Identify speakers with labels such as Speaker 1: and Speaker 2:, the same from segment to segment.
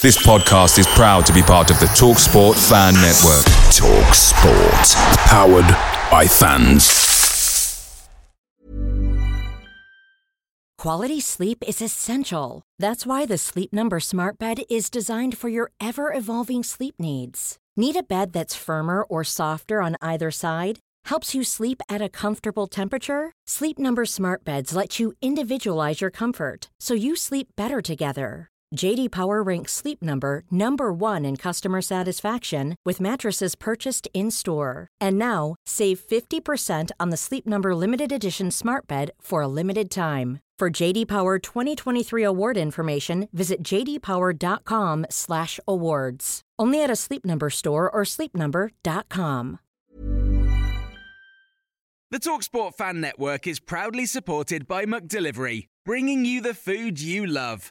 Speaker 1: This podcast is proud to be part of the TalkSport Fan Network.
Speaker 2: TalkSport. Powered by fans.
Speaker 3: Quality sleep is essential. That's why the Sleep Number Smart Bed is designed for your ever evolving sleep needs. Need a bed that's firmer or softer on either side? Helps you sleep at a comfortable temperature? Sleep Number Smart Beds let you individualize your comfort so you sleep better together. JD Power ranks Sleep Number number 1 in customer satisfaction with mattresses purchased in-store. And now, save 50% on the Sleep Number limited edition Smart Bed for a limited time. For JD Power 2023 award information, visit jdpower.com/awards. Only at a Sleep Number store or sleepnumber.com.
Speaker 4: The Talksport Fan Network is proudly supported by McDelivery, bringing you the food you love.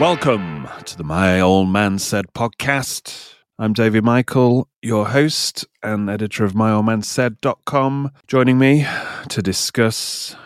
Speaker 5: Welcome to the My Old Man Said podcast. I'm David Michael, your host and editor of myoldmansaid.com. Joining me to discuss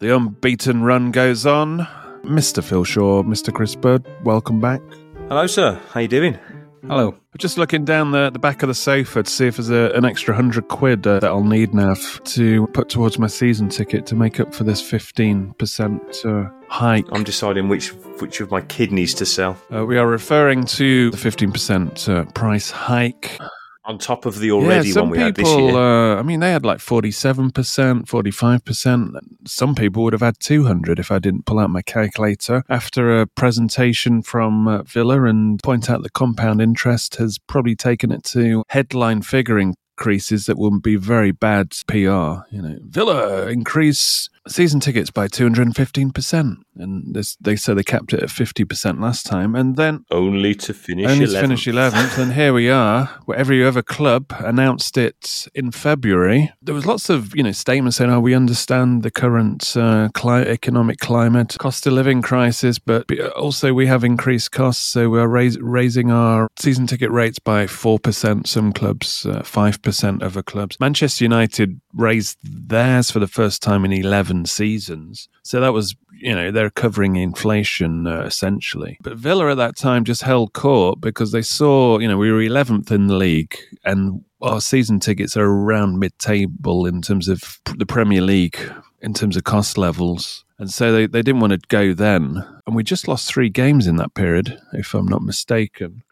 Speaker 5: the unbeaten run goes on, Mr. Phil Shaw, Mr. Chris Bird. Welcome back.
Speaker 6: Hello, sir. How you doing?
Speaker 7: Hello.
Speaker 5: Just looking down the, the back of the sofa to see if there's a, an extra hundred quid uh, that I'll need now f- to put towards my season ticket to make up for this 15% uh, hike.
Speaker 6: I'm deciding which which of my kidneys to sell
Speaker 5: Uh, we are referring to the 15% uh, price hike.
Speaker 6: on top of the already
Speaker 5: yeah, some
Speaker 6: one we had this
Speaker 5: people,
Speaker 6: year.
Speaker 5: Uh, I mean, they had like 47%, 45%. Some people would have had 200 if I didn't pull out my calculator. After a presentation from uh, Villa and point out the compound interest has probably taken it to headline figure increases that will be very bad PR. You know, Villa increase season tickets by 215%. And this, they said they capped it at 50% last time. And then
Speaker 6: only to finish
Speaker 5: only
Speaker 6: 11th.
Speaker 5: to finish 11th. and here we are, where every other club announced it in February. There was lots of, you know, statements saying, oh, we understand the current uh, cli- economic climate, cost of living crisis, but also we have increased costs. So we're rais- raising our season ticket rates by 4%, some clubs, uh, 5% other clubs. Manchester United raised theirs for the first time in 11 seasons. So that was, you know, they're covering inflation uh, essentially. But Villa at that time just held court because they saw, you know, we were 11th in the league and our season tickets are around mid table in terms of the Premier League, in terms of cost levels. And so they, they didn't want to go then. And we just lost three games in that period, if I'm not mistaken.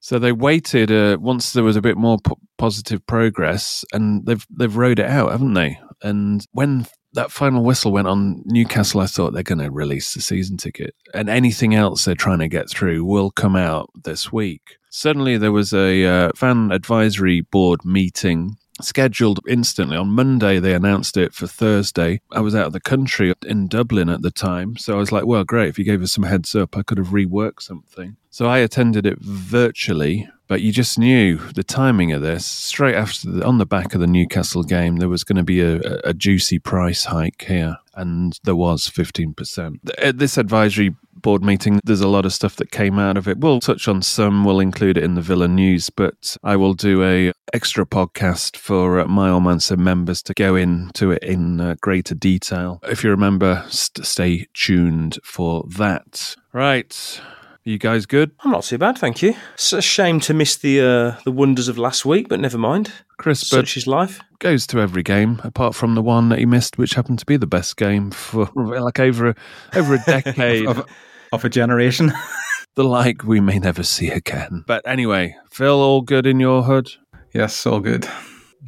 Speaker 5: So they waited uh, once there was a bit more po- positive progress, and they've they've rode it out, haven't they? And when that final whistle went on Newcastle, I thought they're going to release the season ticket, and anything else they're trying to get through will come out this week. Suddenly, there was a uh, fan advisory board meeting scheduled instantly on Monday. They announced it for Thursday. I was out of the country in Dublin at the time, so I was like, "Well, great! If you gave us some heads up, I could have reworked something." So I attended it virtually, but you just knew the timing of this. Straight after, the, on the back of the Newcastle game, there was going to be a, a juicy price hike here, and there was 15%. Uh, this advisory board meeting, there's a lot of stuff that came out of it. We'll touch on some, we'll include it in the Villa news, but I will do a extra podcast for uh, My Man members to go into it in uh, greater detail. If you remember, st- stay tuned for that. Right. You guys good?
Speaker 6: I'm not too bad, thank you. It's a shame to miss the uh, the wonders of last week, but never mind.
Speaker 5: Chris Bird
Speaker 6: Such is life.
Speaker 5: goes to every game apart from the one that he missed, which happened to be the best game for like over a, over a decade.
Speaker 7: of, of a generation.
Speaker 5: the like we may never see again. But anyway, Phil, all good in your hood?
Speaker 7: yes, all good.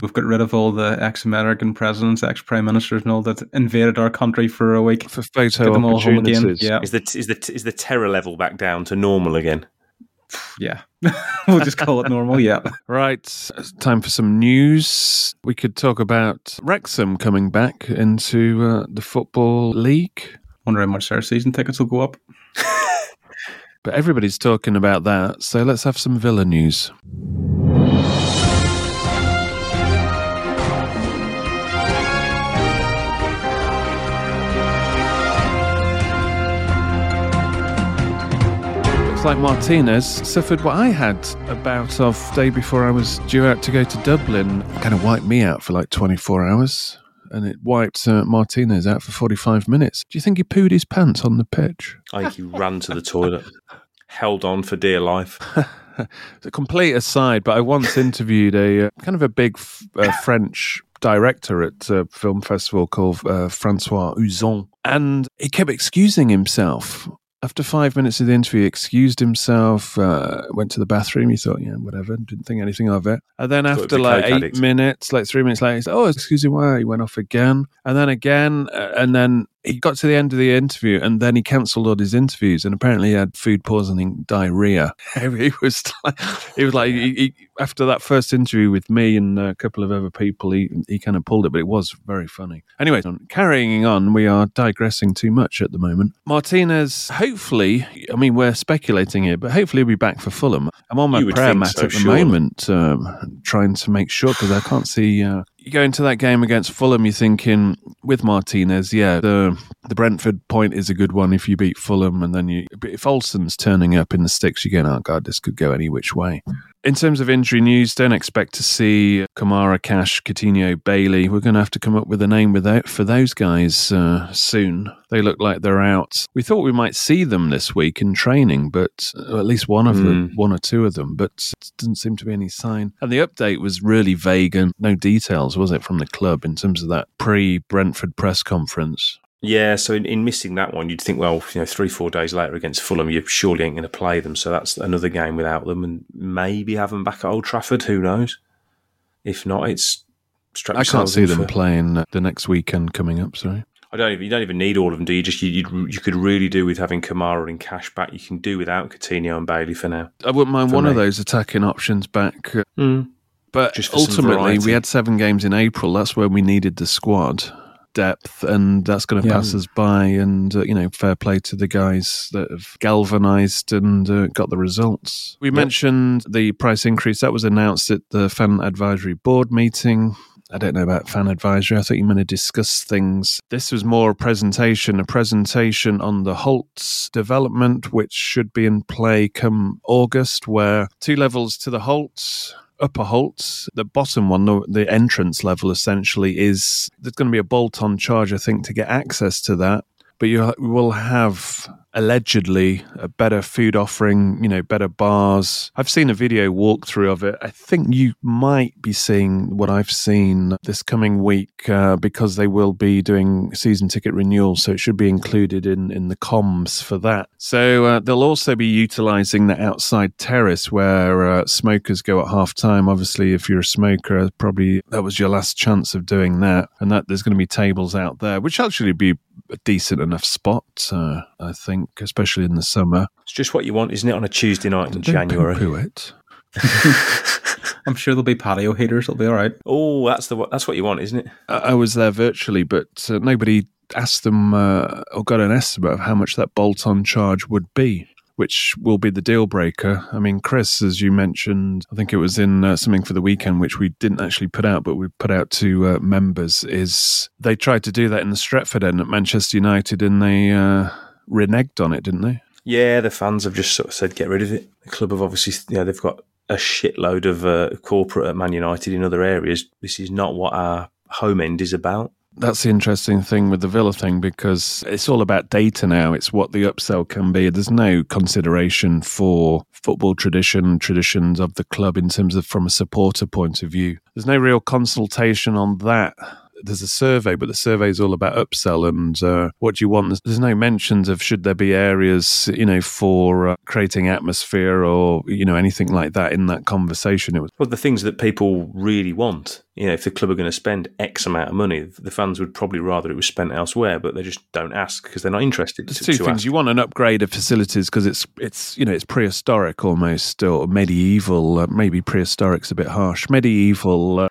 Speaker 7: We've got rid of all the ex-American presidents, ex-prime ministers, and all that invaded our country for a week.
Speaker 5: For photo
Speaker 7: Get them all home again. Yeah,
Speaker 6: Is the is the is the terror level back down to normal again?
Speaker 7: yeah. we'll just call it normal. Yeah.
Speaker 5: Right, it's time for some news. We could talk about Wrexham coming back into uh, the Football League.
Speaker 7: Wonder how much their season tickets will go up.
Speaker 5: But everybody's talking about that, so let's have some Villa news. Like Martinez suffered what I had a bout of day before I was due out to go to Dublin. Kind of wiped me out for like 24 hours, and it wiped uh, Martinez out for 45 minutes. Do you think he pooed his pants on the pitch?
Speaker 6: I think he ran to the toilet, held on for dear life.
Speaker 5: It's a complete aside, but I once interviewed a uh, kind of a big f- uh, French director at a film festival called uh, Francois Ozon, and he kept excusing himself. After five minutes of the interview, he excused himself, uh, went to the bathroom. He thought, yeah, whatever, didn't think anything of it. And then
Speaker 6: Thought
Speaker 5: after like eight
Speaker 6: addict.
Speaker 5: minutes, like three minutes later, he said, oh, excuse me, why? He went off again. And then again. uh, and then he got to the end of the interview and then he cancelled all his interviews and apparently he had food poisoning diarrhea. He was like he was like he, he, after that first interview with me and a couple of other people he, he kind of pulled it but it was very funny. Anyway carrying on we are digressing too much at the moment. Martinez hopefully i mean we're speculating here but hopefully he'll be back for fulham. I'm on my prayer mat
Speaker 6: so,
Speaker 5: at the
Speaker 6: surely.
Speaker 5: moment um, trying to make sure because i can't see uh, you go into that game against Fulham, you're thinking with Martinez, yeah, the the Brentford point is a good one if you beat Fulham, and then you. If Olsen's turning up in the sticks, you're going, oh god, this could go any which way. In terms of injury news, don't expect to see Kamara, Cash, Coutinho, Bailey. We're going to have to come up with a name without for those guys uh, soon. They look like they're out. We thought we might see them this week in training, but uh, at least one of them, one or two of them, but it didn't seem to be any sign. And the update was really vague and no details, was it, from the club in terms of that pre Brentford press conference?
Speaker 6: Yeah, so in, in missing that one, you'd think, well, you know, three, four days later against Fulham, you surely ain't going to play them. So that's another game without them, and maybe have them back at Old Trafford. Who knows? If not, it's
Speaker 5: I can't see them
Speaker 6: for-
Speaker 5: playing the next weekend coming up. Sorry.
Speaker 6: I don't even. You don't even need all of them, do you? Just you, you, you could really do with having Kamara and Cash back. You can do without Coutinho and Bailey for now.
Speaker 5: I wouldn't mind one of those attacking options back. uh, But
Speaker 6: Just
Speaker 5: ultimately, we had seven games in April. That's where we needed the squad depth, and that's going to
Speaker 7: Yeah.
Speaker 5: pass us by. And uh, you know, fair play to the guys that have galvanised and uh, got the results. We mentioned the price increase that was announced at the fan advisory board meeting. I don't know about fan advisory. I thought you meant to discuss things. This was more a presentation, a presentation on the Holte development, which should be in play come August, where two levels to the Holte. Upper Holte, the bottom one, the, the entrance level essentially is there's going to be a bolt on charge, I think, to get access to that. But you will have allegedly a better food offering, you know, better bars. I've seen a video walkthrough of it. I think you might be seeing what I've seen this coming week uh, because they will be doing season ticket renewal, so it should be included in in the comms for that. So uh, they'll also be utilizing the outside terrace where uh, smokers go at half time. Obviously, if you're a smoker, probably that was your last chance of doing that, and that there's going to be tables out there, which actually be a decent enough spot, uh, I think, especially in the summer.
Speaker 6: It's just what you want, isn't it? On a Tuesday night in
Speaker 5: Don't
Speaker 6: January.
Speaker 5: poo-poo it.
Speaker 7: I'm sure there'll be patio heaters. It'll be all right.
Speaker 6: Oh, that's the that's what you want, isn't it?
Speaker 5: I I was there virtually, but uh, nobody asked them uh, or got an estimate of how much that bolt on charge would be, which will be the deal breaker. I mean, Chris, as you mentioned, I think it was in uh, something for the weekend, which we didn't actually put out, but we put out to uh, members, is they tried to do that in the Stretford end at Manchester United and they uh, reneged on it, didn't they?
Speaker 6: Yeah, the fans have just sort of said get rid of it. The club have obviously, you know, they've got a shitload of uh, corporate at Man United in other areas. This is not what our home end is about.
Speaker 5: That's the interesting thing with the Villa thing because it's all about data now. It's what the upsell can be. There's no consideration for football tradition, traditions of the club in terms of from a supporter point of view. There's no real consultation on that. There's a survey, but the survey is all about upsell and uh, what do you want. There's- There's no mentions of should there be areas, you know, for uh, creating atmosphere or you know anything like that in that conversation. It was
Speaker 6: Well, the things that people really want, you know, if the club are going to spend X amount of money, the fans would probably rather it was spent elsewhere, but they just don't ask because they're not interested.
Speaker 5: There's
Speaker 6: to,
Speaker 5: two
Speaker 6: to
Speaker 5: things.
Speaker 6: ask.
Speaker 5: You want an upgrade of facilities because it's it's you know it's prehistoric almost or medieval. Uh, maybe prehistoric's a bit harsh. Medieval uh,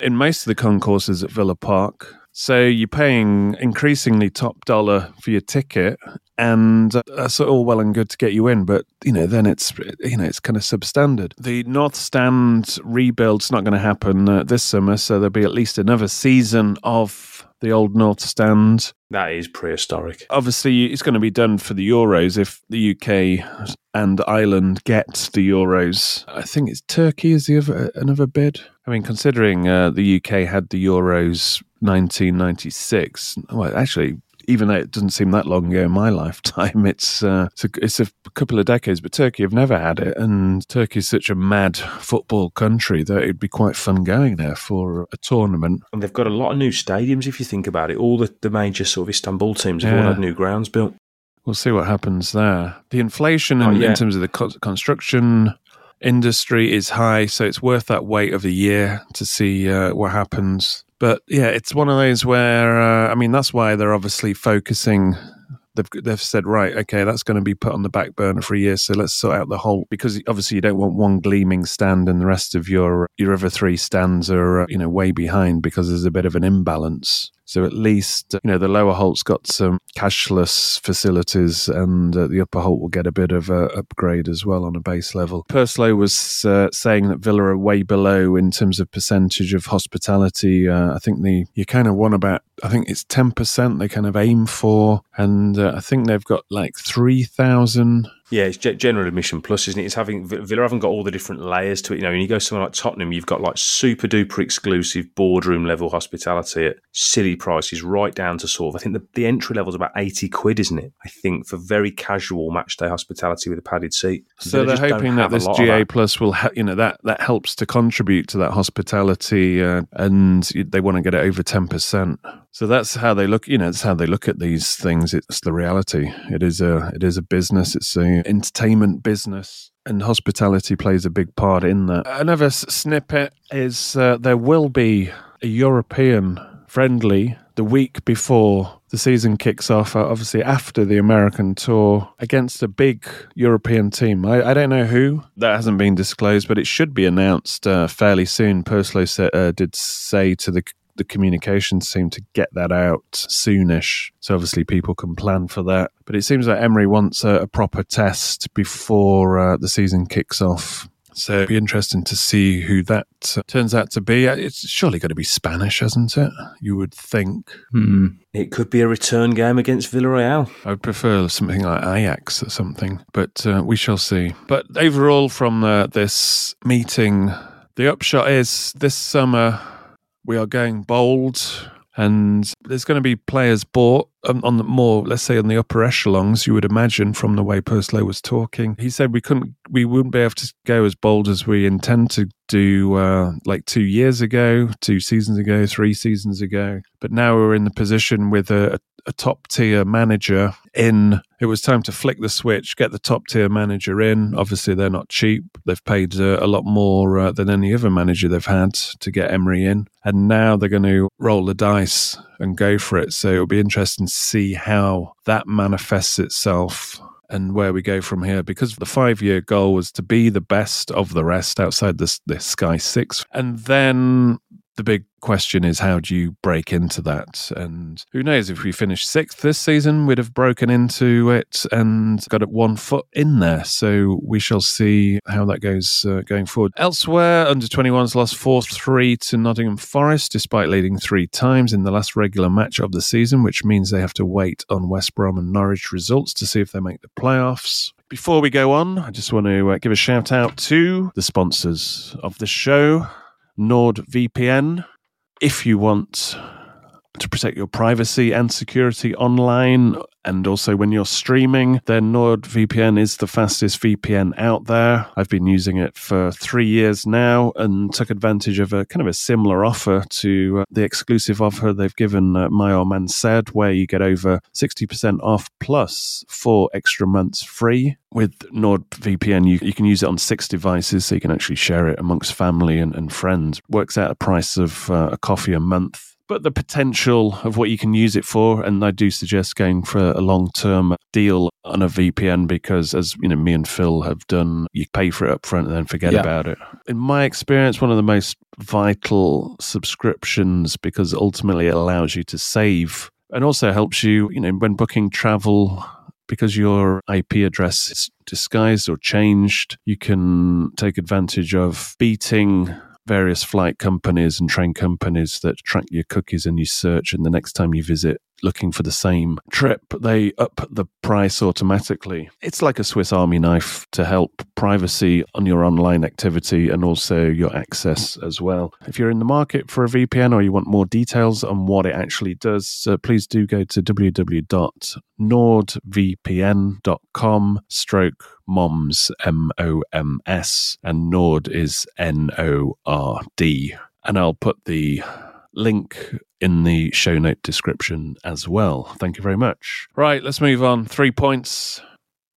Speaker 5: in most of the concourses at Villa Park. So you're paying increasingly top dollar for your ticket, and uh, that's all well and good to get you in, but you know then it's you know it's kind of substandard. The North Stand rebuild's not going to happen uh, this summer, so there'll be at least another season of the old North Stand.
Speaker 6: That is prehistoric.
Speaker 5: Obviously, it's going to be done for the Euros if the UK and Ireland get the Euros. I think it's Turkey is the other another bid. I mean, considering uh, the UK had the Euros 1996, well, actually. Even though it doesn't seem that long ago in my lifetime, it's uh, it's, a, it's a couple of decades. But Turkey have never had it, and Turkey's such a mad football country that it'd be quite fun going there for a tournament.
Speaker 6: And they've got a lot of new stadiums if you think about it. All the, the major sort of Istanbul teams have all
Speaker 5: Yeah.
Speaker 6: had new grounds built.
Speaker 5: We'll see what happens there. The inflation
Speaker 6: Oh,
Speaker 5: in,
Speaker 6: yeah.
Speaker 5: in terms of the co- construction industry is high, so it's worth that wait of a year to see uh, what happens. But yeah, it's one of those where uh, I mean that's why they're obviously focusing. They've they've said right, okay, that's going to be put on the back burner for a year. So let's sort out the whole because obviously you don't want one gleaming stand and the rest of your your other three stands are uh, you know way behind because there's a bit of an imbalance. So at least you know the lower Holte's got some cashless facilities, and uh, the upper Holte will get a bit of a upgrade as well on a base level. Purslow was uh, saying that Villa are way below in terms of percentage of hospitality. Uh, I think the you kind of want about I think it's ten percent they kind of aim for, and uh, I think they've got like three thousand
Speaker 6: Yeah, it's general admission plus, isn't it? It's having Villa haven't got all the different layers to it. You know, when you go somewhere like Tottenham, you've got like super duper exclusive boardroom level hospitality at silly prices, right down to sort of. I think the, the entry level is about eighty quid, isn't it? I think for very casual match day hospitality with a padded seat.
Speaker 5: So
Speaker 6: Villa
Speaker 5: they're hoping that this GA
Speaker 6: that.
Speaker 5: Plus will, ha- you know, that that helps to contribute to that hospitality, uh, and they want to get it over ten percent. So that's how they look. You know, it's how they look at these things. It's the reality. It is a it is a business. It's a entertainment business. And hospitality plays a big part in that. Another s- snippet is uh, there will be a European friendly the week before the season kicks off, uh, obviously after the American tour, against a big European team. I, I don't know who. That hasn't been disclosed, but it should be announced uh, fairly soon. Purslow uh, did say to the the communications team to get that out soonish, so obviously people can plan for that. But it seems like Emery wants a, a proper test before uh, the season kicks off. So it'd be interesting to see who that uh, turns out to be. Uh, It's surely going to be Spanish, hasn't it? You would think.
Speaker 7: Hmm.
Speaker 6: It could be a return game against Villarreal.
Speaker 5: I would prefer something like Ajax or something, but uh, we shall see. But overall, from uh, this meeting, the upshot is this summer we are going bold. And there's going to be players bought um, on the more, let's say, on the upper echelons. You would imagine from the way Purslow was talking. He said we couldn't, we wouldn't be able to go as bold as we intend to do, uh, like two years ago, two seasons ago, three seasons ago. But now we're in the position with a, a top tier manager in. It was time to flick the switch, get the top tier manager in. Obviously, they're not cheap. They've paid uh, a lot more uh, than any other manager they've had to get Emery in. And now they're going to roll the dice and go for it. So it'll be interesting to see how that manifests itself and where we go from here because the five year goal was to be the best of the rest outside this, this Sky Six. And then the big question is how do you break into that? And who knows if we finish sixth this season, we'd have broken into it and got it one foot in there. So we shall see how that goes uh, going forward. Elsewhere, under 21s lost 4 3 to Nottingham Forest, despite leading three times in the last regular match of the season, which means they have to wait on West Brom and Norwich results to see if they make the playoffs. Before we go on, I just want to uh, give a shout out to the sponsors of the show. NordVPN. If you want to protect your privacy and security online, and also when you're streaming, then NordVPN is the fastest VPN out there. I've been using it for three years now and took advantage of a kind of a similar offer to uh, the exclusive offer they've given uh, My Old Man Said, where you get over 60% off plus four extra months free. With NordVPN, you, you can use it on six devices, so you can actually share it amongst family and, and friends. Works out a price of uh, a coffee a month but the potential of what you can use it for. And I do suggest going for a long term deal on a VPN because, as you know, me and Phil have done, you pay for it up front and then forget
Speaker 7: Yeah.
Speaker 5: about it. In my experience, one of the most vital subscriptions because ultimately it allows you to save and also helps you, you know, when booking travel because your IP address is disguised or changed, you can take advantage of beating various flight companies and train companies that track your cookies and your search. And the next time you visit looking for the same trip, they up the price automatically. It's like a Swiss Army knife to help privacy on your online activity and also your access as well. If you're in the market for a VPN or you want more details on what it actually does, uh, please do go to www.nordvpn.com stroke moms m-o-m-s and nord is n-o-r-d and i'll put the link in the show note description as well. Thank you very much. Right let's move on. Three points.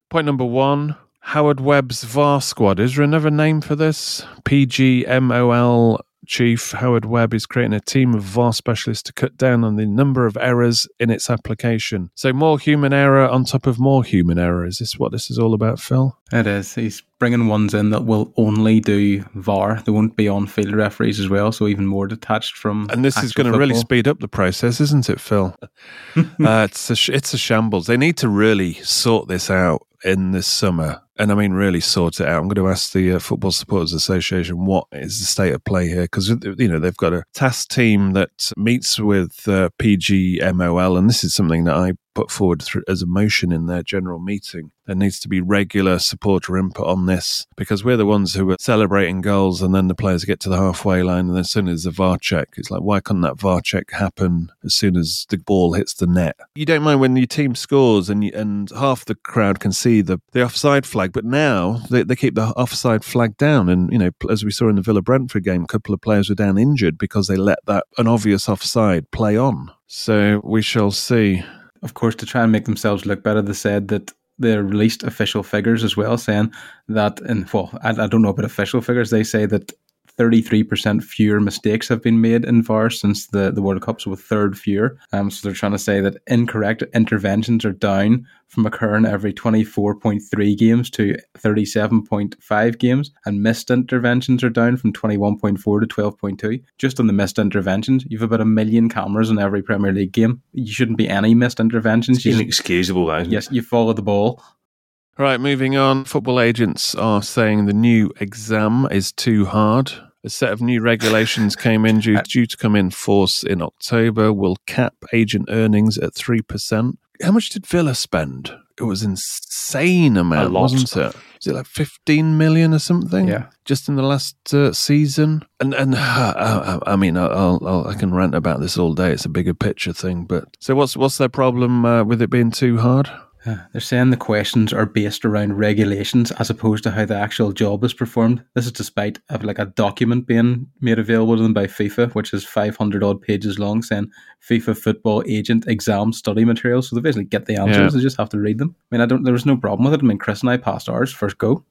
Speaker 5: Point number one howard webb's var squad. Is there another name for this? Pgmol Chief Howard Webb is creating a team of VAR specialists to cut down on the number of errors in its application. So, more human error on top of more human error. Is this what this is all about, Phil?
Speaker 7: It is. He's bringing ones in that will only do VAR. They won't be on field referees as well, so even more detached from.
Speaker 5: And this is going to really speed up the process, isn't it, Phil? uh, it's a sh- it's a shambles. They need to really sort this out in this summer, and I mean really sort it out. I'm going to ask the uh, Football Supporters Association what is the state of play here because you know they've got a task team that meets with uh, PGMOL, and this is something that I put forward through, as a motion in their general meeting. There needs to be regular supporter input on this because we're the ones who are celebrating goals and then the players get to the halfway line and as soon as the VAR check, it's like, why couldn't that VAR check happen as soon as the ball hits the net? You don't mind when your team scores and you, and half the crowd can see the, the offside flag, but now they, they keep the offside flag down. And, you know, as we saw in the Villa Brentford game, a couple of players were down injured because they let that an obvious offside play on. So we shall see.
Speaker 7: Of course, to try and make themselves look better, they said that they released official figures as well, saying that, in well, I, I don't know about official figures. They say that 33% fewer mistakes have been made in VAR since the, the World Cup, so a third fewer. Um, so they're trying to say that incorrect interventions are down from occurring every 24.3 games to 37.5 games, and missed interventions are down from 21.4 to 12.2. Just on the missed interventions, you've about a million cameras in every Premier League game. You shouldn't be any missed interventions. You,
Speaker 6: Inexcusable, though.
Speaker 7: yes, you follow the ball.
Speaker 5: Right, moving on. Football agents are saying the new exam is too hard. A set of new regulations came in due, due to come in force in October. Will cap agent earnings at three percent. How much did Villa spend? It was insane amount, wasn't it? Was it like fifteen million or something?
Speaker 7: Yeah.
Speaker 5: just in the last uh, season. And and uh, I mean, I'll, I'll, I can rant about this all day. It's a bigger picture thing, but so what's what's their problem uh, with it being too hard?
Speaker 7: Uh, They're saying the questions are based around regulations as opposed to how the actual job is performed. This is despite uh, like a document being made available to them by FIFA, which is 500 odd pages long, saying FIFA football agent exam study material. So they basically get the answers.
Speaker 5: Yeah.
Speaker 7: They just have to read them. I mean, I don't. There was no problem with it. I mean, Chris and I passed ours first go.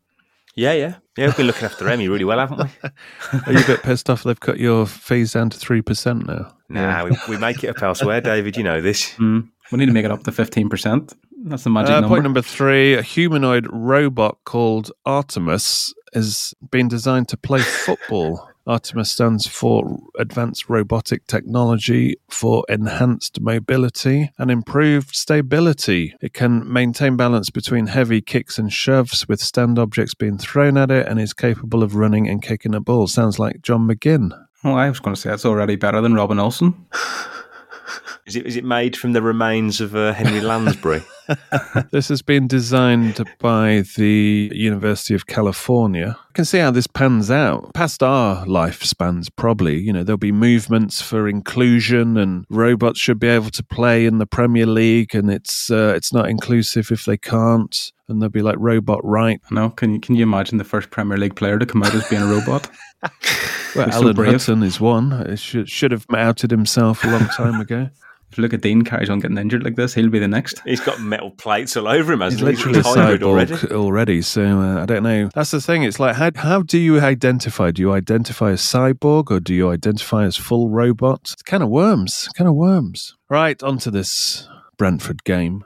Speaker 6: Yeah, yeah. Yeah, we've been looking after Emmy really well, haven't we?
Speaker 5: Are you a bit pissed off they've cut your fees down to three percent now?
Speaker 6: Nah, we, we make it up elsewhere, David. You know this.
Speaker 7: Mm. We need to make it up to 15%. That's the magic
Speaker 5: Uh,
Speaker 7: number.
Speaker 5: point number three: a humanoid robot called Artemis has been designed to play football. Artemis stands for Advanced Robotic Technology for Enhanced Mobility and Improved Stability. It can maintain balance between heavy kicks and shoves with stand objects being thrown at it and is capable of running and kicking a ball. Sounds like John McGinn.
Speaker 7: oh, I was going to say it's already better than Robin Olsen.
Speaker 6: Is it is it made from the remains of uh, Henry Lansbury?
Speaker 5: This has been designed by the University of California. I can see how this pans out. Past our lifespans, probably, you know, there'll be movements for inclusion and robots should be able to play in the Premier League and it's uh, it's not inclusive if they can't. And there'll be like robot right.
Speaker 7: No, can you can you imagine the first Premier League player to come out as being a robot?
Speaker 5: Well,
Speaker 7: We're
Speaker 5: Alan
Speaker 7: brave.
Speaker 5: Hudson is one. It should, should have outed himself a long time ago.
Speaker 7: If Lucas Digne carries on getting injured like this, he'll be the next.
Speaker 6: He's got metal plates all over him,
Speaker 5: He's
Speaker 6: hasn't he?
Speaker 5: literally a
Speaker 6: hybrid
Speaker 5: cyborg already. so uh, I don't know. That's the thing. It's like, how, how do you identify? Do you identify as cyborg or do you identify as full robot? It's kind of worms, kind of worms. Right, onto this Brentford game.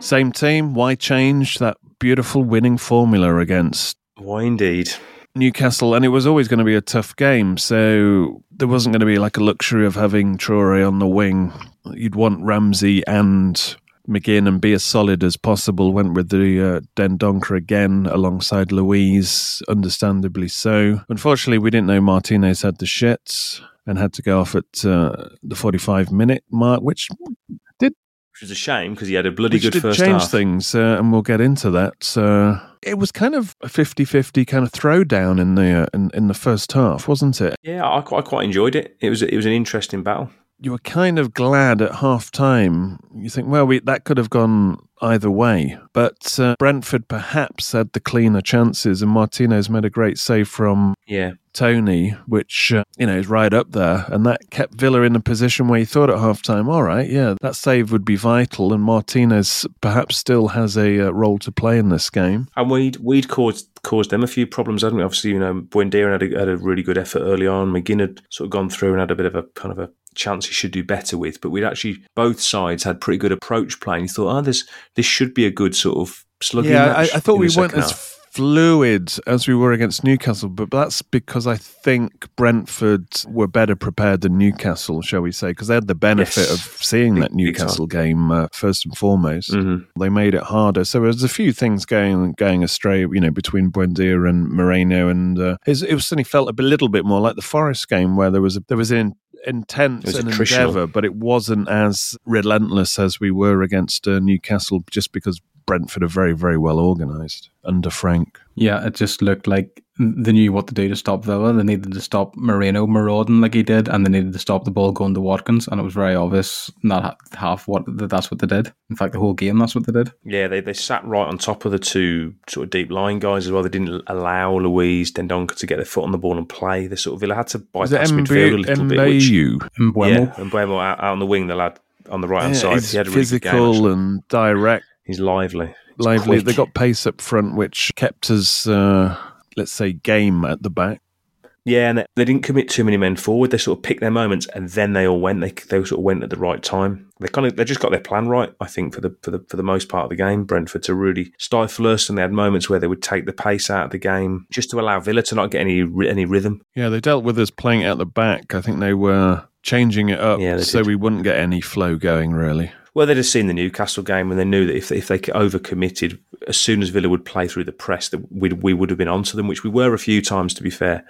Speaker 5: Same team. Why change that beautiful winning formula against
Speaker 6: Why indeed?
Speaker 5: Newcastle, and it was always going to be a tough game. So there wasn't going to be like a luxury of having Traore on the wing. You'd want Ramsey and McGinn and be as solid as possible. Went with the uh, Dendoncker again alongside Luiz, understandably so. Unfortunately, we didn't know Martinez had the shits and had to go off at uh, the 45 minute mark, which
Speaker 6: Which was a shame because he had a bloody
Speaker 5: which
Speaker 6: good
Speaker 5: did
Speaker 6: first
Speaker 5: change
Speaker 6: half.
Speaker 5: things, uh, and we'll get into that. Uh, it was kind of a 50-50 kind of throwdown in the uh, in, in the first half, wasn't it?
Speaker 6: Yeah, I, quite- I quite enjoyed it. It was it was an interesting battle.
Speaker 5: You were kind of glad at half time. You think, well, we, that could have gone either way. But uh, Brentford perhaps had the cleaner chances, and Martinez made a great save from
Speaker 6: Yeah,
Speaker 5: Toney, which uh, you know is right up there, and that kept Villa in a position where you thought at half time, all right, yeah, that save would be vital, and Martinez perhaps still has a uh, role to play in this game.
Speaker 6: and we'd we'd caused caused them a few problems, hadn't we? Obviously, you know, Buendia had a, had a really good effort early on. McGinn had sort of gone through and had a bit of a kind of a chance he should do better with. But we'd actually both sides had pretty good approach play. And you thought, oh, this this should be a good sort of slugging
Speaker 5: yeah, I,
Speaker 6: match.
Speaker 5: I thought we weren't
Speaker 6: second
Speaker 5: as
Speaker 6: half.
Speaker 5: Fluid as we were against Newcastle, but that's because I think Brentford were better prepared than Newcastle, shall we say, because they had the benefit
Speaker 6: Yes.
Speaker 5: of seeing that Newcastle game uh, first and foremost.
Speaker 6: Mhm.
Speaker 5: They made it harder, so there was a few things going going astray, you know, between Buendia and Moreno, and uh, it, it was suddenly felt a little bit more like the Forest game where there was a, there was an intense and endeavour, but it wasn't as relentless as we were against uh, Newcastle, just because Brentford are very, very well organised under Frank.
Speaker 7: Yeah, it just looked like they knew what to do to stop Villa. They needed to stop Moreno marauding like he did, and they needed to stop the ball going to Watkins. And it was very obvious, not half what that that's what they did. In fact, the whole game that's what they did.
Speaker 6: Yeah, they, they sat right on top of the two sort of deep line guys as well. They didn't allow Luiz Dendoncker to get their foot on the ball and play. They sort of Villa had to
Speaker 5: Was it
Speaker 6: bypass midfield a little bit. Which,
Speaker 5: Mbayu?
Speaker 7: Mbeumo.
Speaker 6: yeah, and Buemo out, out on the wing, the lad on the right hand
Speaker 5: Yeah,
Speaker 6: side.
Speaker 5: he's
Speaker 6: He had a really good game,
Speaker 5: physical and direct.
Speaker 6: He's lively. He's
Speaker 5: lively.
Speaker 6: quick.
Speaker 5: They got pace up front, which kept us, uh, let's say, game at the back.
Speaker 6: Yeah, and they, they didn't commit too many men forward. They sort of picked their moments, and then they all went. They they sort of went at the right time. They kind of they just got their plan right. I think for the for the for the most part of the game, Brentford to really stifle us, and they had moments where they would take the pace out of the game just to allow Villa to not get any any rhythm.
Speaker 5: Yeah, they dealt with us playing out the back. I think they were changing it up
Speaker 6: Yeah,
Speaker 5: so
Speaker 6: did.
Speaker 5: we wouldn't get any flow going, really.
Speaker 6: Well, they'd have seen the Newcastle game, and they knew that if they, if they overcommitted, as soon as Villa would play through the press, that we we would have been onto them, which we were a few times, to be fair.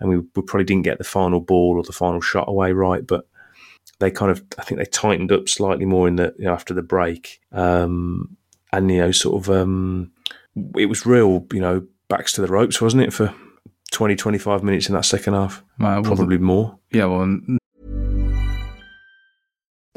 Speaker 6: And we, we probably didn't get the final ball or the final shot away right, but they kind of, I think they tightened up slightly more in the you know, after the break, um, and you know, sort of, um, it was real, you know, backs to the ropes, wasn't it, for 20, 25 minutes in that second half,
Speaker 7: Uh, well,
Speaker 6: probably more.
Speaker 7: Yeah, well,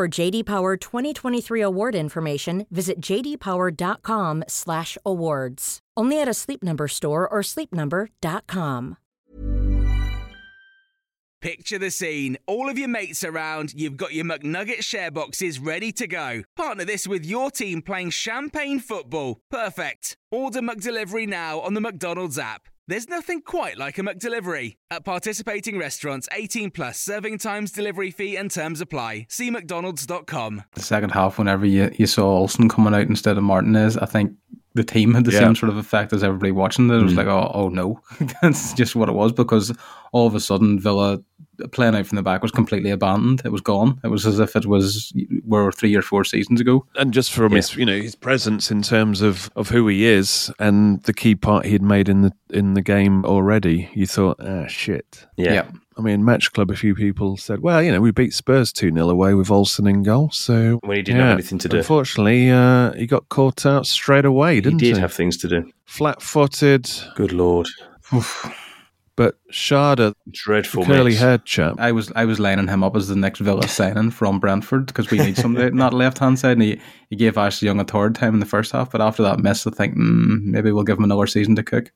Speaker 3: For JD Power 2023 award information, visit jdpower.com/awards. Only at a Sleep Number store or sleepnumber.com.
Speaker 4: Picture the scene. All of your mates around, you've got your McNugget share boxes ready to go. Partner this with your team playing champagne football. Perfect. Order McDelivery now on the McDonald's app. There's nothing quite like a McDelivery. At participating restaurants, 18 plus serving times, delivery fee, and terms apply. See McDonald's.com.
Speaker 7: The second half, whenever you, you saw Olsen coming out instead of Martinez, I think the team had the
Speaker 5: Yeah.
Speaker 7: same sort of effect as everybody watching it. It was hmm. like, oh, oh no, that's just what it was because all of a sudden Villa playing out from the back was completely abandoned. It was gone. It was as if it was were three or four seasons ago.
Speaker 5: and just from his you know his presence in terms of of who he is and the key part he'd made in the in the game already you thought ah shit
Speaker 6: Yeah.
Speaker 5: I mean, Match Club, a few people said, well, you know, we beat Spurs 2 0 away with Olsen in goal. So.
Speaker 6: When he didn't have anything to do.
Speaker 5: Unfortunately, uh, he got caught out straight away, didn't he? he?
Speaker 6: did have things to do.
Speaker 5: Flat footed,
Speaker 6: Good lord.
Speaker 5: But Schade,
Speaker 6: Dreadful
Speaker 5: curly haired chap.
Speaker 7: I was I was lining him up as the next Villa signing from Brentford because we need somebody on that left hand side. And he, he gave Ashley Young a third time in the first half, but after that miss, I think mm, maybe we'll give him another season to cook.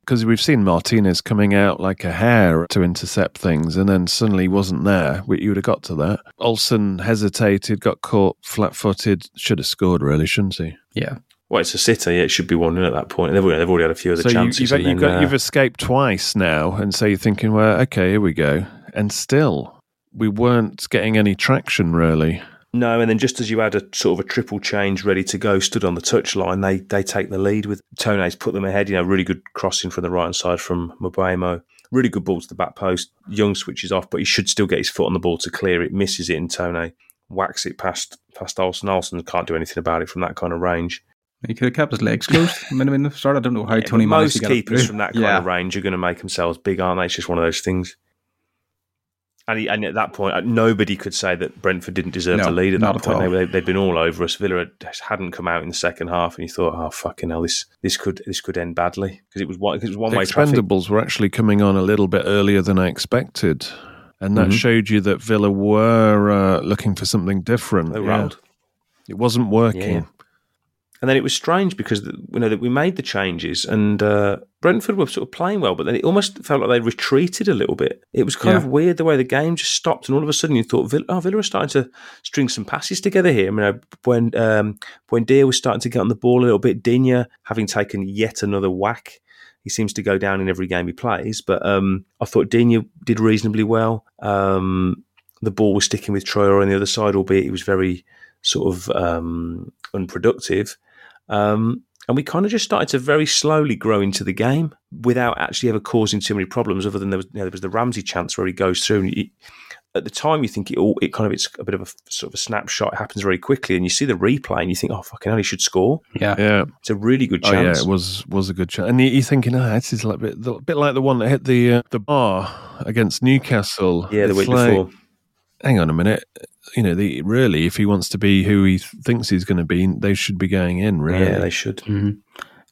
Speaker 5: Because we've seen Martinez coming out like a hare to intercept things, and then suddenly he wasn't there. You would have got to that. Olsen hesitated, got caught flat footed. Should have scored, really, shouldn't he?
Speaker 7: Yeah,
Speaker 6: Well, it's a sitter. Yeah, it should be one in at that point. They've, they've already had a few other
Speaker 5: So
Speaker 6: chances.
Speaker 5: you've,
Speaker 6: and
Speaker 5: you've,
Speaker 6: uh,
Speaker 5: you've escaped twice now, and so you're thinking, well, okay, here we go. And still, we weren't getting any traction, really.
Speaker 6: No, and then just as you had a sort of a triple change ready to go, stood on the touchline, they they take the lead with Tone's put them ahead. You know, really good crossing from the right hand side from Mbeumo. Really good ball to the back post. Young switches off, but he should still get his foot on the ball to clear it. Misses it, and Tone whacks it past past Olsen. Olsen can't do anything about it from that kind of range.
Speaker 7: He could have kept his legs closed. I mean, I mean, the start. I don't know how
Speaker 6: Yeah,
Speaker 7: Toney
Speaker 6: but
Speaker 7: managed to
Speaker 6: most
Speaker 7: get
Speaker 6: keepers from that kind
Speaker 7: yeah.
Speaker 6: of range are going to make themselves big, aren't they? It's just one of those things. And, he, and at that point, uh, nobody could say that Brentford didn't deserve
Speaker 7: No,
Speaker 6: the lead at that point.
Speaker 7: all.
Speaker 6: They, were- they'd been all over us. Villa had, hadn't come out in the second half, and you thought, "Oh fucking hell, this this could this could end badly," because it was one, 'cause it was one way traffic.
Speaker 5: Expendables were actually coming on a little bit earlier than I expected. And that
Speaker 6: Mhm.
Speaker 5: showed you that Villa were uh, looking for something different.
Speaker 6: They
Speaker 5: Yeah.
Speaker 6: rattled.
Speaker 5: It wasn't working.
Speaker 6: Yeah. And then it was strange because you know that we made the changes and uh, Brentford were sort of playing well, but then it almost felt like they retreated a little bit. It was kind
Speaker 7: Yeah.
Speaker 6: of weird the way the game just stopped, and all of a sudden you thought, Villa, "Oh, Villa are starting to string some passes together here." I mean, when um, when Deer was starting to get on the ball a little bit, Digne having taken yet another whack. He seems to go down in every game he plays, but um, I thought Digne did reasonably well. Um, the ball was sticking with Traore on the other side, albeit he was very sort of um, unproductive. Um, and we kind of just started to very slowly grow into the game without actually ever causing too many problems. Other than there was, you know, there was the Ramsey chance where he goes through, and you, at the time you think it all, it kind of it's a bit of a sort of a snapshot. It happens very quickly, and you see the replay, and you think, oh fucking hell, he should score.
Speaker 7: yeah,
Speaker 5: Yeah.
Speaker 6: It's a really good
Speaker 5: Oh yeah,
Speaker 6: chance.
Speaker 5: it was was a good chance. And you- you're thinking, ah, this is like a bit, a bit like the one that hit the uh, the bar against Newcastle.
Speaker 6: yeah, the
Speaker 5: It's
Speaker 6: week
Speaker 5: like,
Speaker 6: before.
Speaker 5: Hang on a minute. You know, the really, if he wants to be who he thinks he's going to be, they should be going in. Really,
Speaker 6: Yeah, they should.
Speaker 7: hmm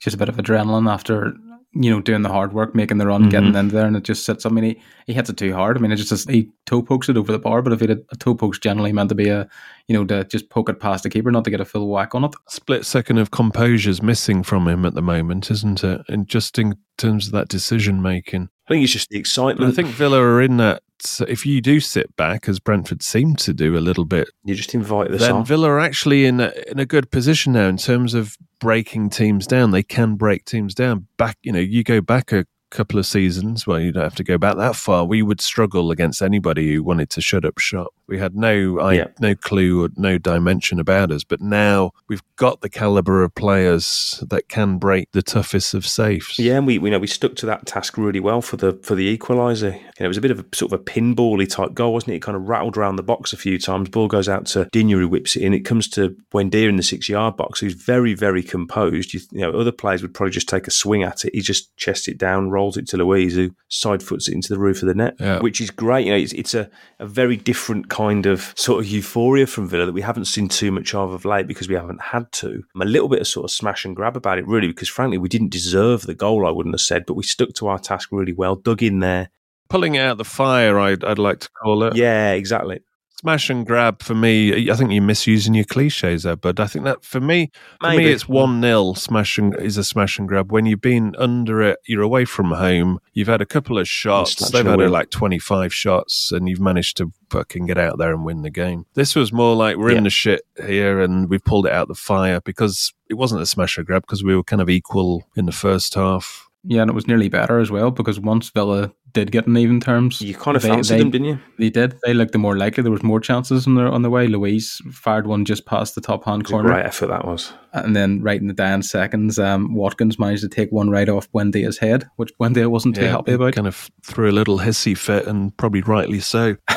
Speaker 7: just a bit of adrenaline after you know doing the hard work, making the run,
Speaker 6: Mm-hmm.
Speaker 7: getting in there, and it just sits. I mean, he, he hits it too hard. I mean, it just he toe pokes it over the bar, but if he had a toe poke's generally meant to be a you know to just poke it past the keeper, not to get a full whack on it.
Speaker 5: split second of composure's missing from him at the moment, isn't it? And just in terms of that decision making.
Speaker 6: I think it's just the
Speaker 5: But
Speaker 6: excitement.
Speaker 5: I think Villa are in that. So if you do sit back, as Brentford seem to do a little bit,
Speaker 6: you just invite this
Speaker 5: then
Speaker 6: on.
Speaker 5: Villa are actually in a, in a good position now in terms of breaking teams down. They can break teams down. Back, you know, you go back a couple of seasons. Well, you don't have to go back that far. We would struggle against anybody who wanted to shut up shop. We had no, I,
Speaker 6: Yeah.
Speaker 5: no clue or no dimension about us. But now we've got the caliber of players that can break the toughest of safes.
Speaker 6: Yeah, and we we know we stuck to that task really well for the for the equaliser. You know, it was a bit of a sort of a pinbally type goal, wasn't it? It kind of rattled around the box a few times. Ball goes out to Digne who whips it in. It comes to Buendia in the six yard box, who's very very composed. You, you know, other players would probably just take a swing at it. He just chests it down, rolls it to Luiz, who side foots it into the roof of the net,
Speaker 5: Yeah.
Speaker 6: which is great. You know, it's, it's a, a very different kind of sort of euphoria from Villa that we haven't seen too much of of late because we haven't had to. I'm A little bit of sort of smash and grab about it, really, because frankly, we didn't deserve the goal, I wouldn't have said, but we stuck to our task really well, dug in there.
Speaker 5: Pulling out the fire, I'd, I'd like to call it.
Speaker 6: Yeah, exactly.
Speaker 5: Smash and grab for me. I think you're misusing your cliches there, but I think that for me, for me, it's one 0 Smash and is a smash and grab. When you've been under it, you're away from home. You've had a couple of shots. They've had like 25 shots, and you've managed to fucking get out there and win the game. This was more like we're
Speaker 6: Yeah.
Speaker 5: in the shit here, and we pulled it out the fire because it wasn't a smash and grab because we were kind of equal in the first half.
Speaker 7: Yeah, and it was nearly better as well because once Villa did get an even terms,
Speaker 6: You kind of
Speaker 7: they-
Speaker 6: fancied
Speaker 7: they-
Speaker 6: them, didn't you?
Speaker 7: They did. They looked the more likely. There was more chances on their on the way. Luiz fired one just past the top hand
Speaker 6: It was a
Speaker 7: corner,
Speaker 6: great effort that was.
Speaker 7: and then right in the dying seconds, um, Watkins managed to take one right off Buendia's head, which Buendia wasn't too happy about.
Speaker 5: Kind of threw a little hissy fit, and probably rightly so.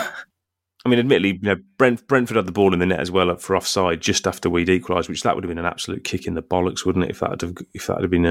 Speaker 6: I mean, admittedly, you know, Brent, Brentford had the ball in the net as well for offside just after we'd equalised, which that would have been an absolute kick in the bollocks, wouldn't it? If that had have, if that had been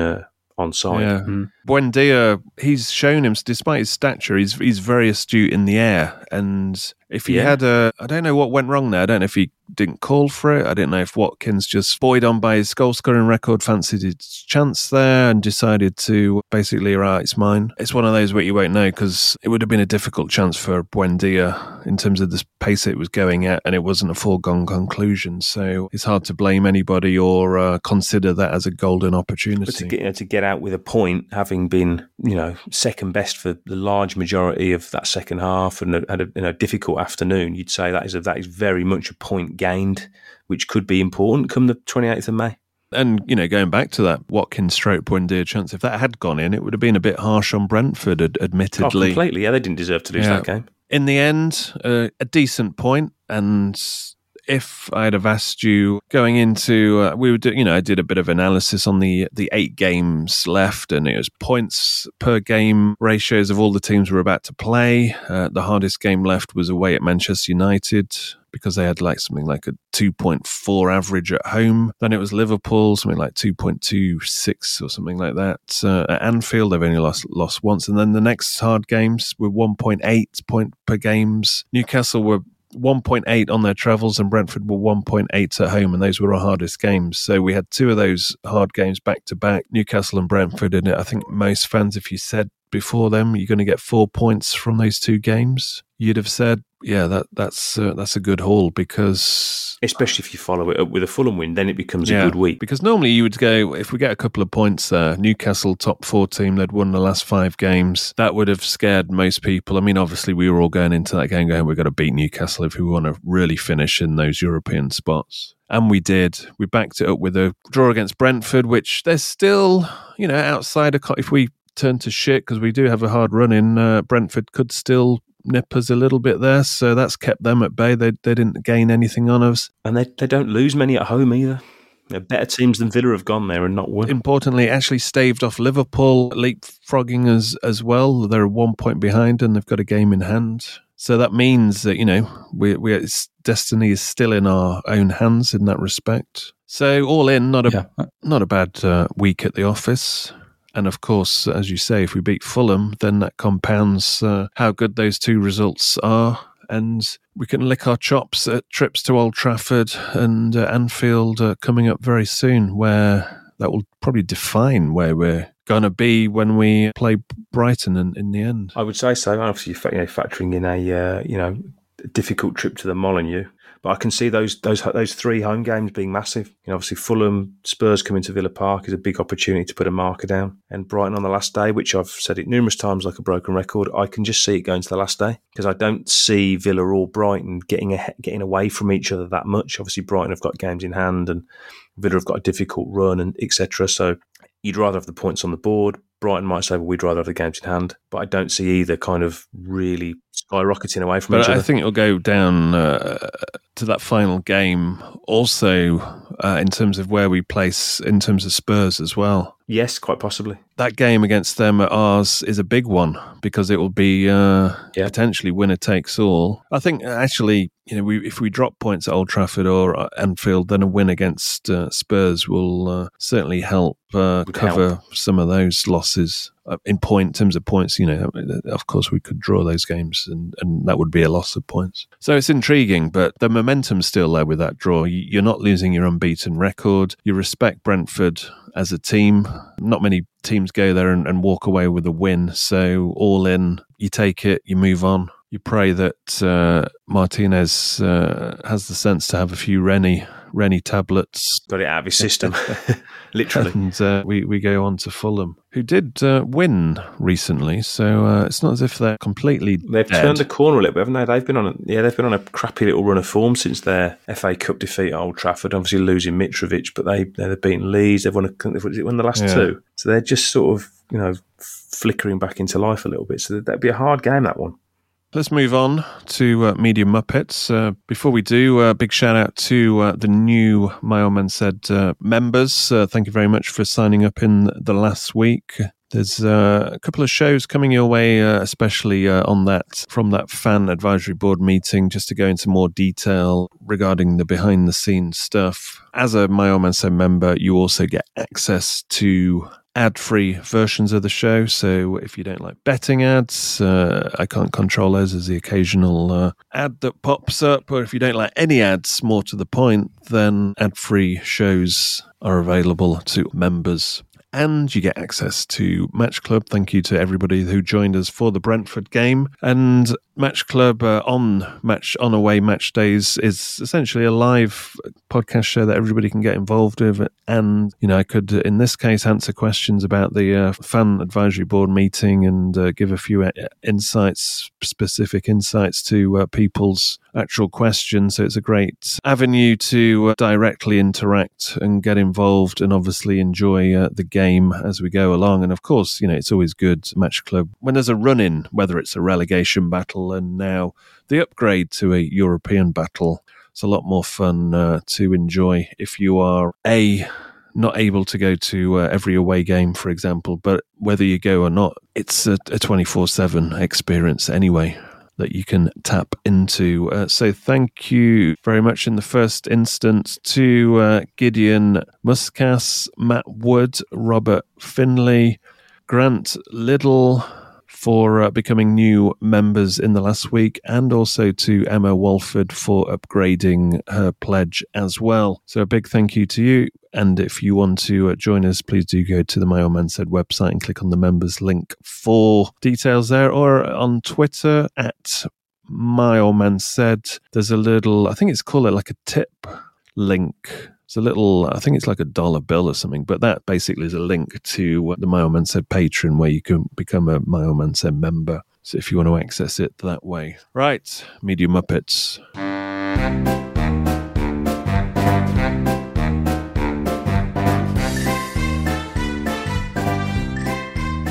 Speaker 6: uh, onside.
Speaker 5: Yeah.
Speaker 7: Mhm.
Speaker 5: Buendia, he's shown him, despite his stature, he's he's very astute in the air. And if he
Speaker 6: Yeah.
Speaker 5: had a, I don't know what went wrong there. I don't know if he didn't call for it. I didn't know if Watkins just buoyed on by his goal scoring record, fancied his chance there, and decided to basically, right, it's mine. It's one of those where you won't know because it would have been a difficult chance for Buendia in terms of the pace it was going at, and it wasn't a foregone conclusion. So it's hard to blame anybody or uh, consider that as a golden opportunity.
Speaker 6: To get, you know, to get out with a point, having been you know second best for the large majority of that second half and had a you know, difficult afternoon, you'd say that is a, that is very much a point gained, which could be important come the twenty eighth of May.
Speaker 5: And, you know, going back to that Watkins stroke Buendia chance, if that had gone in, it would have been a bit harsh on Brentford, ad-
Speaker 6: Oh,
Speaker 5: admittedly.
Speaker 6: completely. Yeah, they didn't deserve to lose
Speaker 5: Yeah.
Speaker 6: that game.
Speaker 5: in the end, uh, a decent. And if I'd have asked you going into, uh, we would, do, you know, I did a bit of analysis on the the eight games left, and it was points per game ratios of all the teams we're about to play. Uh, the hardest game left was away at Manchester United. Because they had like something like a 2.4 average at home. Then it was Liverpool, something like 2.26 or something like that. Uh, at Anfield, they've only lost lost once. And then the next hard games were 1.8 point per games. Newcastle were 1.8 on their travels and Brentford were 1.8 at home, and those were our hardest games. So we had two of those hard games back to back, Newcastle and Brentford. And it I think most fans, if you said before them you're going to get four points from those two games, you'd have said, yeah, that that's uh, that's a good haul because
Speaker 6: Especially if you follow it up with a Fulham win, then it becomes a good week.
Speaker 5: Because normally you would go, if we get a couple of points there, Newcastle top four team, they'd won the last five games. That would have scared most people. I mean, obviously we were all going into that game going, we've got to beat Newcastle if we want to really finish in those European spots. And we did. We backed it up with a draw against Brentford, which they're still, you know, outside of, if we turn to shit, because we do have a hard run in, uh, Brentford could still nip us a little bit there. So that's kept them at bay. They, they didn't gain anything on us.
Speaker 6: And they, they don't lose many at home either. Know, better teams than Villa have gone there and not won.
Speaker 5: importantly, actually staved off Liverpool, leapfrogging us as well. They're one point behind and they've got a game in hand. So that means that, you know, we, we, it's, destiny is still in our own hands in that respect. So all in, not a,
Speaker 7: Yeah.
Speaker 5: not a bad uh, week at the office. And of course, as you say, if we beat Fulham, then that compounds uh, how good those two results are. And we can lick our chops at trips to Old Trafford and uh, Anfield uh, coming up very soon, where that will probably define where we're going to be when we play Brighton in, in the end.
Speaker 6: I would say so. Obviously, you know, factoring in a uh, you know difficult trip to the Molineux, but I can see those those those three home games being massive. You know, obviously Fulham, Spurs coming to Villa Park is a big opportunity to put a marker down, and Brighton on the last day, which I've said it numerous times like a broken record. I can just see it going to the last day because I don't see Villa or Brighton getting a, getting away from each other that much. Obviously, Brighton have got games in hand, and Villa have got a difficult run, and etc. So you'd rather have the points on the board. Brighton might say, well, we'd rather have the games in hand, but I don't see either kind of really skyrocketing away from
Speaker 5: But
Speaker 6: each
Speaker 5: I
Speaker 6: other.
Speaker 5: think it'll go down uh, to that final game also uh, in terms of where we place in terms of Spurs as well.
Speaker 6: yes, quite possibly.
Speaker 5: That game against them at ours is a big one because it will be uh,
Speaker 6: Yeah.
Speaker 5: potentially winner takes all. I think actually, you know, we, if we drop points at Old Trafford or uh, Anfield, then a win against uh, Spurs will uh, certainly help uh, cover
Speaker 6: help.
Speaker 5: some of those losses uh, in point in terms of points. You know, of course, we could draw those games, and, and that would be a loss of points. So it's intriguing, but the momentum's still there with that draw. You- You're not losing your unbeaten record. You respect Brentford as a team. Not many teams go there and, and walk away with a win. So all in, you take it, you move on. You pray that uh, Martinez uh, has the sense to have a few Rennie Rennie tablets
Speaker 6: Got it out of his system, literally.
Speaker 5: and uh, we, we go on to Fulham, who did uh, win recently. So uh, it's not as if they're completely
Speaker 6: They've
Speaker 5: dead.
Speaker 6: turned the corner a little bit, haven't they? They've been on, a, yeah, they've been on a crappy little run of form since their FA Cup defeat at Old Trafford. Obviously losing Mitrovic, but they they've beaten Leeds. They've won, a, they've won the last
Speaker 5: Yeah.
Speaker 6: two, so they're just sort of you know, flickering back into life a little bit. So that'd be a hard game, that one.
Speaker 5: Let's move on to uh, Media Muppets. Uh, before we do, a uh, big shout out to uh, the new My Old Man Said uh, members. Uh, thank you very much for signing up in the last week. There's a couple of shows coming your way, especially on that from that fan advisory board meeting, just to go into more detail regarding the behind the scenes stuff. As a My Old Man Said member, you also get access to ad free versions of the show. So if you don't like betting ads, uh, I can't control those as the occasional uh, ad that pops up. Or if you don't like any ads, more to the point, then ad free shows are available to members and you get access to Match Club. Thank you to everybody who joined us for the Brentford game. And Match Club uh, on match on away match days is essentially a live podcast show that everybody can get involved with. And you know, I could in this case answer questions about the uh, fan advisory board meeting and uh, give a few uh, insights, specific insights to uh, people's actual questions. So it's a great avenue to uh, directly interact and get involved, and obviously enjoy the game as we go along. And of course, you know, it's always good Match Club when there's a run in, whether it's a relegation battle and now the upgrade to a European battle. It's a lot more fun uh, to enjoy if you are a not able to go to uh, every away game, for example, but whether you go or not, it's a 24 7 experience anyway that you can tap into. Uh, so, thank you very much in the first instance to uh, Gideon Muscas, Matt Wood, Robert Finley, Grant Little, for uh, becoming new members in the last week, and also to Emma Walford for upgrading her pledge as well. So, a big thank you to you. And if you want to uh, join us, please do go to the My Old Man Said website and click on the members link for details there, or on Twitter at My Old Man Said. There's a little, I think it's called it like a tip link it's a little, I think it's like a dollar bill or something, but that basically is a link to what the My Old Said Patreon where you can become a My Old Said member. So if you want to access it that way. Right, Media Muppets.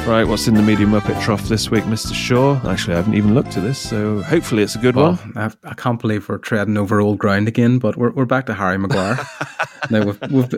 Speaker 5: Right, what's in the medium Muppet Trough this week, Mr. Shaw? Actually, I haven't even looked at this, so hopefully it's a good well, one.
Speaker 7: I, I can't believe we're treading over old ground again, but we're, we're back to Harry Maguire. now, we've, we've,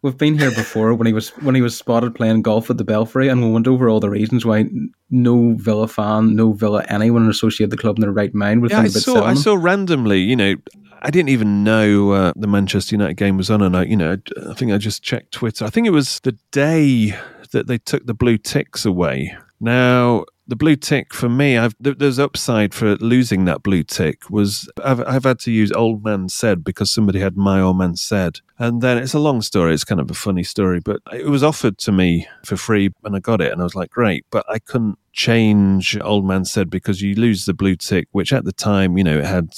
Speaker 7: we've been here before when he was when he was spotted playing golf at the Belfry, and we went over all the reasons why no Villa fan, no Villa anyone associated the club in their right mind would
Speaker 5: yeah,
Speaker 7: think
Speaker 5: I
Speaker 7: about
Speaker 5: saw, I saw randomly, you know, I didn't even know uh, the Manchester United game was on, and I, you know, I think I just checked Twitter. I think it was the day that they took the blue ticks away. Now, the blue tick for me, I've, there's upside for losing that blue tick was I've, I've had to use old man said because somebody had my old man said. And then it's a long story. It's kind of a funny story, but it was offered to me for free and I got it and I was like, great. But I couldn't change old man said because you lose the blue tick, which at the time, you know, it had,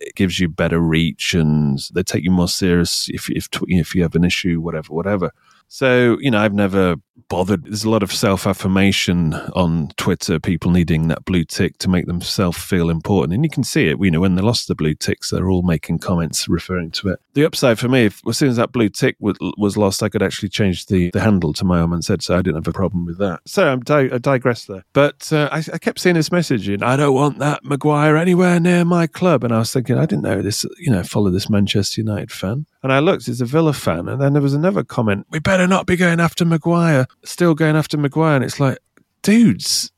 Speaker 5: it gives you better reach and they take you more serious if, if, if you have an issue, whatever, whatever. So, you know, I've never bothered. There's a lot of self affirmation on Twitter, people needing that blue tick to make themselves feel important. And you can see it, you know, when they lost the blue ticks, they're all making comments referring to it. The upside for me, if, as soon as that blue tick was, was lost, I could actually change the, the handle to my own and said, so I didn't have a problem with that. So I'm di- I digress there. But uh, I, I, kept seeing this message in, I don't want that Maguire anywhere near my club. And I was thinking, I didn't know this, you know, follow this Manchester United fan. And I looked, it's a Villa fan. And then there was another comment, we better not be going after Maguire, still going after Maguire. And it's like, dudes,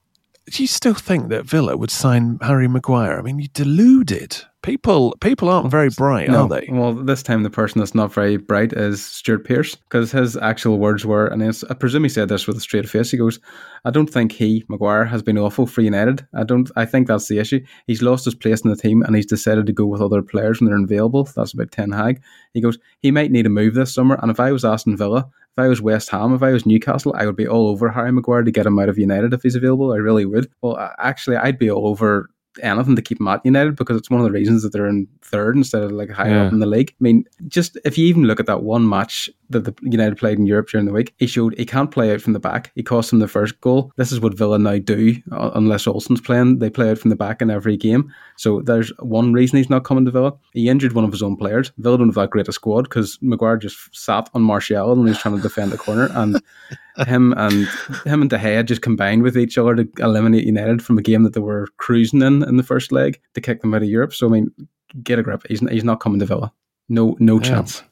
Speaker 5: do you still think that Villa would sign Harry Maguire? I mean, you deluded people people aren't very bright, no. are they?
Speaker 7: Well, this time the person that's not very bright is Stuart Pearce because his actual words were, and I presume he said this with a straight face. He goes, "I don't think he Maguire has been awful for United. I don't. I think that's the issue. He's lost his place in the team and he's decided to go with other players when they're available. That's about Ten Hag. He goes, he might need a move this summer. And if I was Aston Villa." I was West Ham, if I was Newcastle, I would be all over Harry Maguire to get him out of United if he's available. I really would. Well, actually, I'd be all over anything to keep them at United because it's one of the reasons that they're in third instead of like higher yeah. up in the league. I mean, just if you even look at that one match that the United played in Europe during the week, he showed he can't play out from the back. He cost them the first goal. This is what Villa now do uh, unless Olsen's playing. They play out from the back in every game. So there's one reason he's not coming to Villa. He injured one of his own players. Villa don't have that great a squad because Maguire just sat on Martial and he's trying to defend the corner and him and him and De Gea just combined with each other to eliminate United from a game that they were cruising in in the first leg to kick them out of Europe. So I mean, get a grip. He's he's not coming to Villa. No no
Speaker 5: Yeah.
Speaker 7: chance.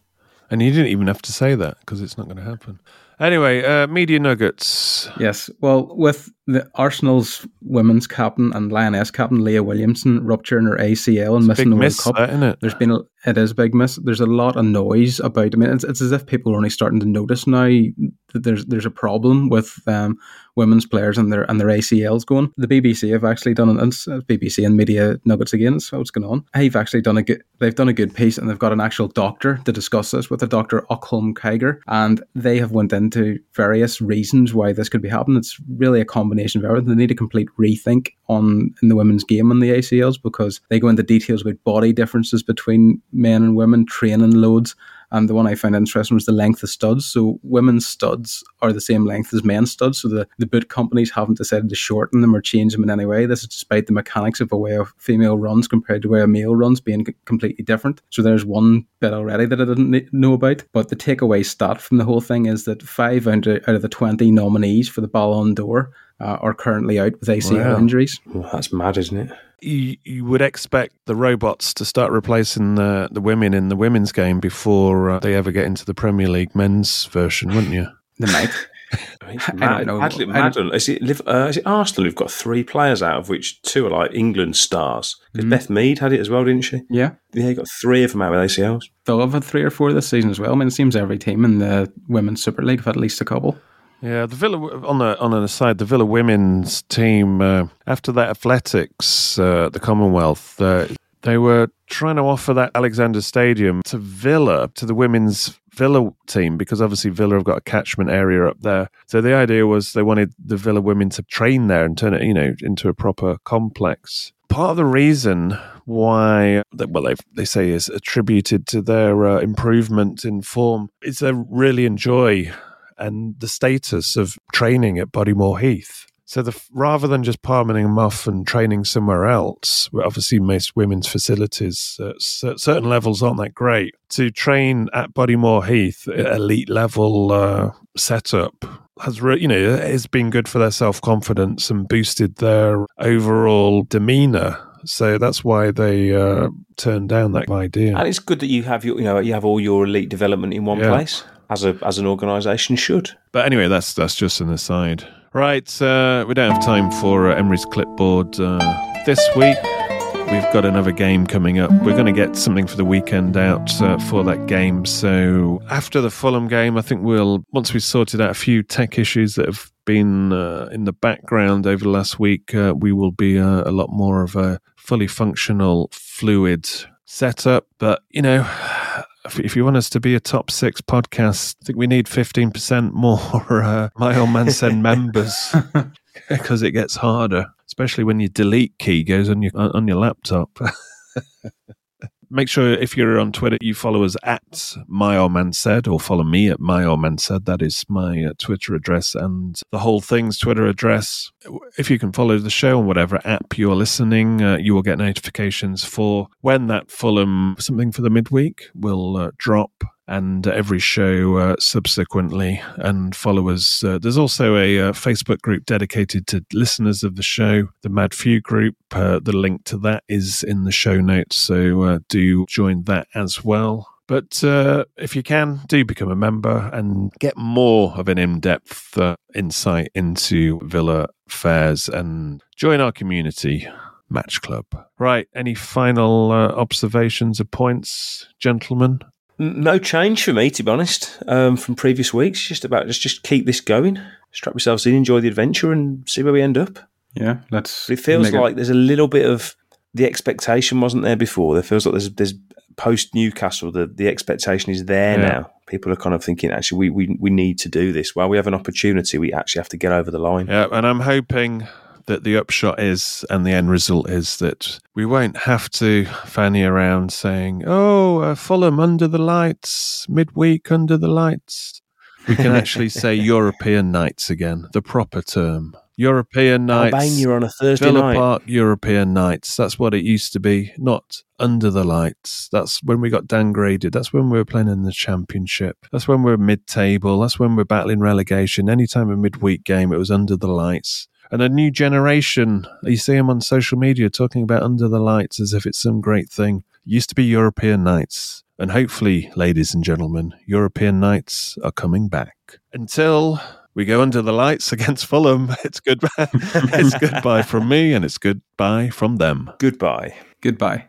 Speaker 5: And he didn't even have to say that because it's not going to happen. Anyway, uh, media nuggets.
Speaker 7: Yes. Well, with the Arsenal's women's captain and Lioness captain Leah Williamson rupturing her ACL and missing
Speaker 5: Big
Speaker 7: the World
Speaker 5: miss,
Speaker 7: Cup,
Speaker 5: that, it?
Speaker 7: there's been a, it is a big miss. There's a lot of noise about. I mean, it's, it's as if people are only starting to notice now that there's there's a problem with um, women's players and their and their ACLs going. The BBC have actually done an BBC and Media Nuggets again. So what's going on? They've actually done a good. They've done a good piece and they've got an actual doctor to discuss this with a Dr. Ockholm Kiger, and they have went into various reasons why this could be happening. It's really a combination of everything. They need a complete rethink on in the women's game on the ACLs because they go into details about body differences between men and women, training loads. And the one I found interesting was the length of studs. So women's studs are the same length as men's studs. So the, the boot companies haven't decided to shorten them or change them in any way. This is despite the mechanics of a way female runs compared to where a male runs being completely different. So there's one bit already that I didn't know about. But the takeaway stat from the whole thing is that five out of the 20 nominees for the Ballon d'Or uh, are currently out with ACL
Speaker 5: Wow.
Speaker 7: injuries.
Speaker 6: Well, that's mad, isn't it?
Speaker 5: You, you would expect the robots to start replacing the, the women in the women's game before uh, they ever get into the Premier League men's version, wouldn't you?
Speaker 7: The night.
Speaker 6: I mean, it's
Speaker 7: I don't
Speaker 6: mad.
Speaker 7: know.
Speaker 6: Madly-
Speaker 7: I
Speaker 6: madly- Is it, uh, is it Arsenal who've got three players out of which two are like England stars? Because
Speaker 7: Mhm.
Speaker 6: Beth Mead had it as well, didn't she?
Speaker 7: Yeah.
Speaker 6: Yeah, you got three of them out with ACLs.
Speaker 7: They'll have had three or four this season as well. I mean, it seems every team in the Women's Super League have had at least a couple.
Speaker 5: Yeah, the Villa on the on an aside, the Villa women's team uh, after that athletics, uh, the Commonwealth, uh, they were trying to offer that Alexander Stadium to Villa to the women's Villa team because obviously Villa have got a catchment area up there. So the idea was they wanted the Villa women to train there and turn it, you know, into a proper complex. Part of the reason why, well, they they say is attributed to their uh, improvement in form is they really enjoy and the status of training at Bodymoor Heath. So the, rather than just palming them off and training somewhere else, obviously most women's facilities at certain levels aren't that great, to train at Bodymoor Heath, elite level uh, setup, has re- you know has been good for their self confidence and boosted their overall demeanor. So that's why they uh, turned down that idea.
Speaker 6: And it's good that you have your, you know, you have all your elite development in one
Speaker 5: Yeah.
Speaker 6: place, as a as an organisation should.
Speaker 5: But anyway, that's that's just an aside. Right, uh, we don't have time for uh, Emery's clipboard uh, this week. We've got another game coming up. We're going to get something for the weekend out uh, for that game. So after the Fulham game, I think we'll once we've sorted out a few tech issues that have been uh, in the background over the last week, uh, we will be a lot more of a fully functional, fluid setup. But you know, if, you want us to be a top six podcast, I think we need fifteen percent more uh, My Old Man Said members because it gets harder, especially when your delete key goes on your on your laptop. Make sure if you're on Twitter, you follow us at My Old Man Said, or follow me at My Old Man Said. That is my uh, Twitter address and the whole thing's Twitter address. If you can follow the show on whatever app you're listening, uh, you will get notifications for when that Fulham something for the midweek will uh, drop and every show uh, subsequently and followers. Uh, there's also a uh, Facebook group dedicated to listeners of the show, the Mad Few group. Uh, the link to that is in the show notes, so uh, do join that as well. But uh, if you can, do become a member and get more of an in depth insight into Villa Fairs and join our community. Match Club. Right. Any final observations or points, gentlemen?
Speaker 6: N- No change for me, to be honest, um, from previous weeks. Just about just just keep this going, strap yourselves in, enjoy the adventure, and see where we end up.
Speaker 7: Yeah, let's.
Speaker 6: But it feels
Speaker 7: make
Speaker 6: like there's a little bit of the expectation wasn't there before. There feels like there's there's post Newcastle the the expectation is there
Speaker 5: Yeah.
Speaker 6: now. People are kind of thinking actually we, we we need to do this. While we have an opportunity, we actually have to get over the line.
Speaker 5: Yeah, and I'm hoping that the upshot is and the end result is that we won't have to fanny around saying, "Oh, uh, Fulham under the lights, midweek under the lights." We can actually say European nights again, the proper term. European nights.
Speaker 6: Albania on a Thursday
Speaker 5: Villa
Speaker 6: night.
Speaker 5: Park European nights. That's what it used to be, not under the lights. That's when we got downgraded. That's when we were playing in the championship. That's when we were mid table. That's when we we're battling relegation. Anytime a midweek game, it was under the lights. And a new generation, you see them on social media talking about under the lights as if it's some great thing. Used to be European nights. And hopefully, ladies and gentlemen, European nights are coming back. Until we go under the lights against Fulham, it's goodbye. it's goodbye from me and it's goodbye from them.
Speaker 6: Goodbye.
Speaker 7: Goodbye.